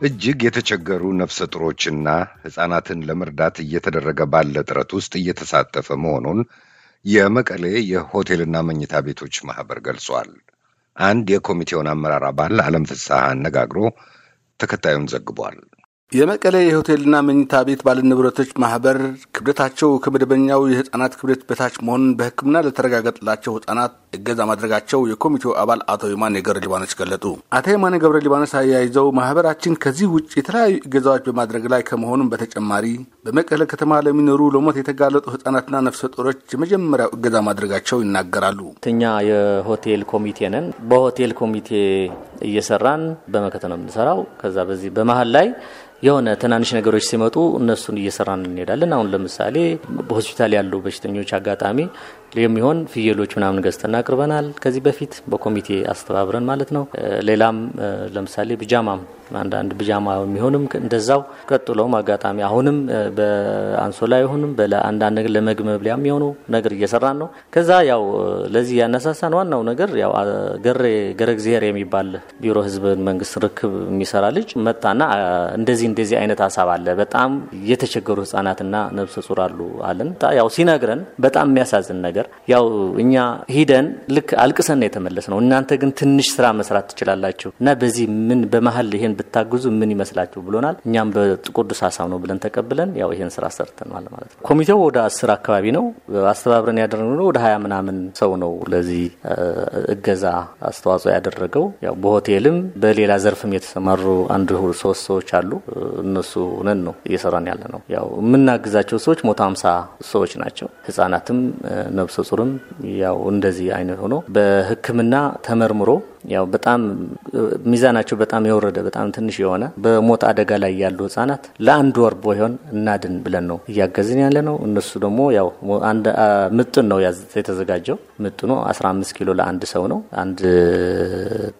እጅግ የተቸገሩ ነፍሰ ጡሮችና ሕፃናትን ለመርዳት እየተደረገ ባለ ጥረት ውስጥ እየተሳተፈ መሆኑን የመቀሌ የሆቴልና መኝታ ቤቶች ማህበር ገልጿል። አንድ የኮሚቴውን አመራር አባል አለም ፍስሐ አነጋግሮ ተከታዩን ዘግቧል። የመቀሌ የሆቴልና መኝታ ቤት ባለንብረቶች ማህበር ክብደታቸው ከመደበኛው የህፃናት ክብደት በታች መሆኑን በሕክምና ለተረጋገጠላቸው ህፃናት እገዛ ማድረጋቸው የኮሚቴው አባል አቶ የማነ ገብረ ሊባኖስ ገለጡ። አቶ የማነ ገብረ ሊባኖስ አያይዘው ማህበራችን ከዚህ ውጭ የተለያዩ እገዛዎች በማድረግ ላይ ከመሆኑም በተጨማሪ በመቀለ ከተማ ለሚኖሩ ለሞት የተጋለጡ ህጻናትና ነፍሰ ጡሮች የመጀመሪያው እገዛ ማድረጋቸው ይናገራሉ። እኛ የሆቴል ኮሚቴ ነን። በሆቴል ኮሚቴ እየሰራን በመከተ ነው የምንሰራው። ከዛ በዚህ በመሀል ላይ የሆነ ትናንሽ ነገሮች ሲመጡ እነሱን እየሰራን እንሄዳለን። አሁን ለምሳሌ በሆስፒታል ያሉ በሽተኞች አጋጣሚ የሚሆን ፍየሎች ምናምን ገዝተን አቅርበናል። ከዚህ በፊት በኮሚቴ አስተባብረን ማለት ነው። ሌላም ለምሳሌ ብጃማም አንዳንድ ብጃማ የሚሆንም እንደዛው ቀጥሎም አጋጣሚ አሁንም በአንሶላ ይሁንም በአንዳንድ ነገር ለምግብ መብሊያ የሚሆኑ ነገር እየሰራን ነው። ከዛ ያው ለዚህ ያነሳሳን ዋናው ነገር ያው ገሬ ገረ እግዚአብሔር የሚባል ቢሮ ህዝብን መንግስት ርክብ የሚሰራ ልጅ መጣና እንደዚህ እንደዚህ አይነት ሀሳብ አለ፣ በጣም የተቸገሩ ህጻናትና ነብሰ ጡር አሉ አለን። ያው ሲነግረን በጣም የሚያሳዝን ነገር ያው እኛ ሂደን ልክ አልቅሰን የተመለስ ነው። እናንተ ግን ትንሽ ስራ መስራት ትችላላችሁ እና በዚህ ምን በመሀል ይሄን ብታግዙ ምን ይመስላችሁ ብሎናል። እኛም በቅዱስ ሀሳብ ነው ብለን ተቀብለን ያው ይሄን ስራ ሰርተናል ማለት ነው። ኮሚቴው ወደ አስር አካባቢ ነው አስተባብረን ያደረግነው ወደ ሀያ ምናምን ሰው ነው ለዚህ እገዛ አስተዋጽኦ ያደረገው። ያው በሆቴልም በሌላ ዘርፍም የተሰማሩ አንድ ሶስት ሰዎች አሉ። እነሱ ነን ነው እየሰራን ያለ ነው። ያው የምናግዛቸው ሰዎች ሞቶ ሀምሳ ሰዎች ናቸው። ህጻናትም ነብሰ ጡርም ያው እንደዚህ አይነት ሆኖ በሕክምና ተመርምሮ ያው በጣም ሚዛናቸው በጣም የወረደ በጣም ትንሽ የሆነ በሞት አደጋ ላይ ያሉ ህጻናት ለአንድ ወር ቢሆን እናድን ብለን ነው እያገዝን ያለ ነው። እነሱ ደግሞ ያው ምጥን ነው የተዘጋጀው። ምጥኑ 15 ኪሎ ለአንድ ሰው ነው። አንድ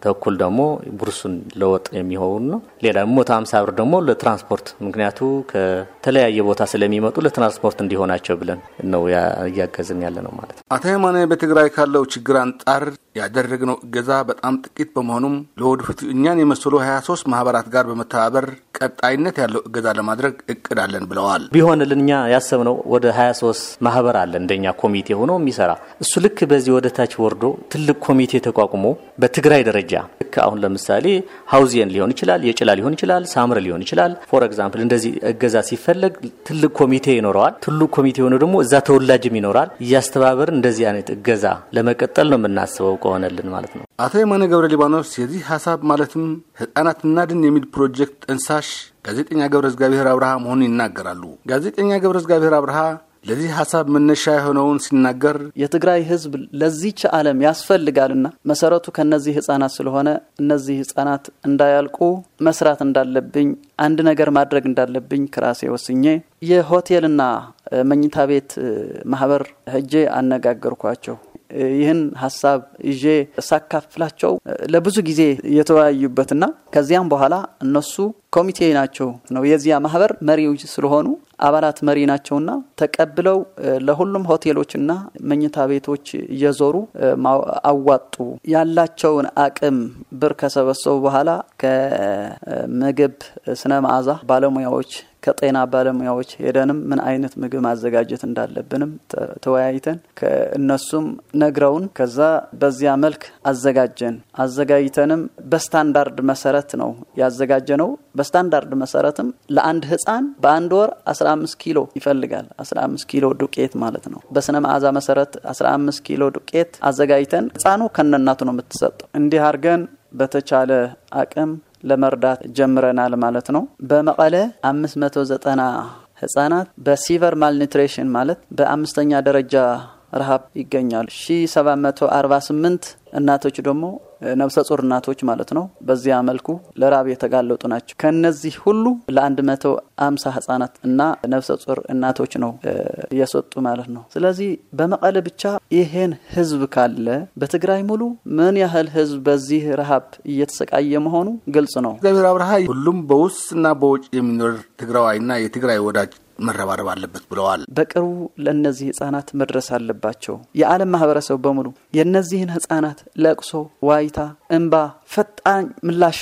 ተኩል ደግሞ ቡርሱን ለወጥ የሚሆን ነው። ሌላ ሞት 50 ብር ደግሞ ለትራንስፖርት ምክንያቱ ከተለያየ ቦታ ስለሚመጡ ለትራንስፖርት እንዲሆናቸው ብለን ነው እያገዝን ያለ ነው ማለት ነው። አቶ የማነ በትግራይ ካለው ችግር አንጻር ያደረግነው እገዛ በጣም ጥቂት በመሆኑም ለወደፊቱ እኛን የመሰሉ 23 ማህበራት ጋር በመተባበር ቀጣይነት ያለው እገዛ ለማድረግ እቅድ አለን ብለዋል። ቢሆንልን እኛ ያሰብነው ወደ 23 ማህበር አለ እንደኛ ኮሚቴ ሆኖ የሚሰራ እሱ ልክ በዚህ ወደ ታች ወርዶ ትልቅ ኮሚቴ ተቋቁሞ በትግራይ ደረጃ ልክ አሁን ለምሳሌ ሀውዚየን ሊሆን ይችላል፣ የጭላ ሊሆን ይችላል፣ ሳምር ሊሆን ይችላል። for example እንደዚህ እገዛ ሲፈለግ ትልቅ ኮሚቴ ይኖረዋል። ትልቅ ኮሚቴ ሆኖ ደግሞ እዛ ተወላጅም ይኖራል። እያስተባበርን እንደዚህ አይነት እገዛ ለመቀጠል ነው የምናስበው ከሆነልን ማለት ነው። አቶ የማነ ገብረ ሊባኖስ የዚህ ሀሳብ ማለትም ህጻናት እናድን የሚል ፕሮጀክት ጠንሳሽ ጋዜጠኛ ገብረ እግዚአብሔር አብርሃ መሆኑን ይናገራሉ። ጋዜጠኛ ገብረ እግዚአብሔር አብርሃ ለዚህ ሀሳብ መነሻ የሆነውን ሲናገር የትግራይ ህዝብ ለዚች ዓለም ያስፈልጋልና መሰረቱ ከነዚህ ህጻናት ስለሆነ እነዚህ ህጻናት እንዳያልቁ መስራት እንዳለብኝ አንድ ነገር ማድረግ እንዳለብኝ ከራሴ ወስኜ የሆቴልና መኝታ ቤት ማህበር ሄጄ አነጋገርኳቸው። ይህን ሀሳብ ይዤ ሳካፍላቸው ለብዙ ጊዜ የተወያዩበትና ከዚያም በኋላ እነሱ ኮሚቴ ናቸው ነው የዚያ ማህበር መሪዎች ስለሆኑ አባላት መሪ ናቸውና ተቀብለው ለሁሉም ሆቴሎችና መኝታ ቤቶች እየዞሩ አዋጡ። ያላቸውን አቅም ብር ከሰበሰቡ በኋላ ከምግብ ስነ መዓዛ ባለሙያዎች ከጤና ባለሙያዎች ሄደንም ምን አይነት ምግብ ማዘጋጀት እንዳለብንም ተወያይተን ከእነሱም ነግረውን ከዛ በዚያ መልክ አዘጋጀን። አዘጋጅተንም በስታንዳርድ መሰረት ነው ያዘጋጀ ነው። በስታንዳርድ መሰረትም ለአንድ ህፃን በአንድ ወር 15 ኪሎ ይፈልጋል። 15 ኪሎ ዱቄት ማለት ነው። በስነ መዓዛ መሰረት 15 ኪሎ ዱቄት አዘጋጅተን ህፃኑ ከነናቱ ነው የምትሰጠው። እንዲህ አድርገን በተቻለ አቅም ለመርዳት ጀምረናል ማለት ነው። በመቀለ 590 ህጻናት በ severe malnutrition ማለት በአምስተኛ ደረጃ ረሃብ ይገኛሉ። 1748 እናቶች ደግሞ ነብሰ ጡር እናቶች ማለት ነው። በዚያ መልኩ ለራብ የተጋለጡ ናቸው። ከነዚህ ሁሉ ለ150 ህጻናት እና ነብሰ ጡር እናቶች ነው እየሰጡ ማለት ነው። ስለዚህ በመቀለ ብቻ ይሄን ህዝብ ካለ በትግራይ ሙሉ ምን ያህል ህዝብ በዚህ ረሃብ እየተሰቃየ መሆኑ ግልጽ ነው። እግዚአብሔር አብርሃ ሁሉም በውስጥና በውጭ የሚኖር ትግራዋይና የትግራይ ወዳጅ መረባረብ አለበት ብለዋል። በቅርቡ ለእነዚህ ህጻናት መድረስ አለባቸው። የዓለም ማህበረሰብ በሙሉ የእነዚህን ህጻናት ለቅሶ፣ ዋይታ፣ እንባ ፈጣን ምላሽ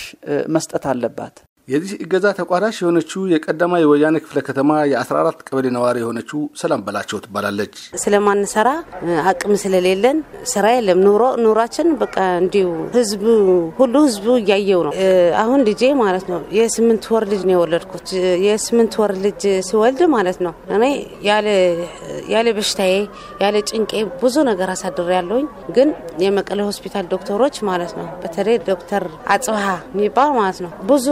መስጠት አለባት። የዚህ እገዛ ተቋዳሽ የሆነችው የቀዳማ የወያኔ ክፍለ ከተማ የ14 ቀበሌ ነዋሪ የሆነችው ሰላም በላቸው ትባላለች። ስለማንሰራ አቅም ስለሌለን ስራ የለም። ኑሮ ኑሯችን በቃ እንዲሁ ህዝቡ ሁሉ ህዝቡ እያየው ነው። አሁን ልጄ ማለት ነው የስምንት ወር ልጅ ነው የወለድኩት። የስምንት ወር ልጅ ሲወልድ ማለት ነው እኔ ያለ በሽታዬ ያለ ጭንቄ ብዙ ነገር አሳድር ያለውኝ ግን የመቀሌ ሆስፒታል ዶክተሮች ማለት ነው በተለይ ዶክተር አጽብሃ የሚባል ማለት ነው ብዙ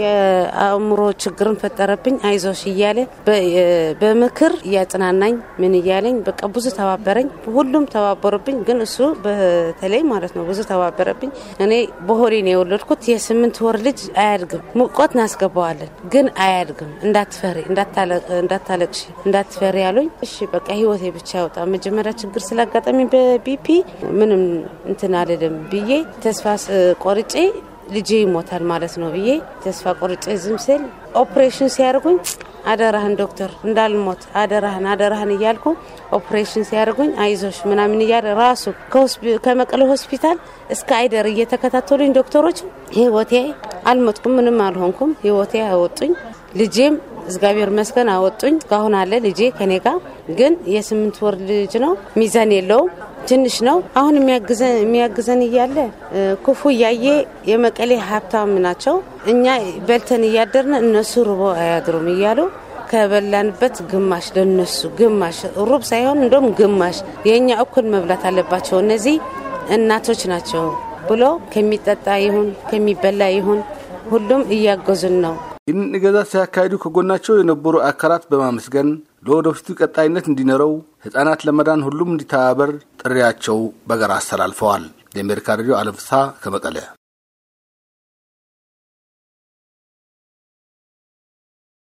የአእምሮ ችግርን ፈጠረብኝ። አይዞሽ እያለ በምክር እያጽናናኝ ምን እያለኝ በቃ ብዙ ተባበረኝ። ሁሉም ተባበሩብኝ፣ ግን እሱ በተለይ ማለት ነው ብዙ ተባበረብኝ። እኔ በሆዴ ነው የወለድኩት። የስምንት ወር ልጅ አያድግም። ሙቆት እናስገባዋለን፣ ግን አያድግም። እንዳትፈሪ፣ እንዳታለቅሺ፣ እንዳትፈሪ ያሉኝ። እሺ በቃ ህይወቴ ብቻ ያውጣ። መጀመሪያ ችግር ስላጋጠሚ በ BP ምንም እንትን አልልም ብዬ ተስፋ ቆርጬ ልጄ ይሞታል ማለት ነው ብዬ ተስፋ ቆርጬ ዝም ስል ኦፕሬሽን ሲያደርጉኝ አደራህን ዶክተር እንዳልሞት አደራህን አደራህን እያልኩ ኦፕሬሽን ሲያደርጉኝ አይዞሽ ምናምን እያለ ራሱ ከመቀለ ሆስፒታል እስከ አይደር እየተከታተሉኝ ዶክተሮች ህይወቴ አልሞትኩም፣ ምንም አልሆንኩም። ህይወቴ አወጡኝ። ልጄም እግዚአብሔር መስገን አወጡኝ። እስካሁን አለ ልጄ ከኔ ጋር ግን የስምንት ወር ልጅ ነው። ሚዛን የለውም ትንሽ ነው። አሁን የሚያግዘን እያለ ክፉ እያየ የመቀሌ ሀብታም ናቸው። እኛ በልተን እያደርን እነሱ ርቦ አያድሩም እያሉ ከበላንበት ግማሽ ለነሱ ግማሽ ሩብ ሳይሆን እንደም ግማሽ የእኛ እኩል መብላት አለባቸው እነዚህ እናቶች ናቸው ብሎ ከሚጠጣ ይሁን ከሚበላ ይሁን ሁሉም እያገዙን ነው። ይህንን እገዛ ሲያካሂዱ ከጎናቸው የነበሩ አካላት በማመስገን ለወደፊቱ ቀጣይነት እንዲኖረው ህጻናት ለመዳን ሁሉም እንዲተባበር ጥሪያቸው በጋራ አስተላልፈዋል። የአሜሪካ ሬዲዮ አለም ፍስሐ ከመቀለ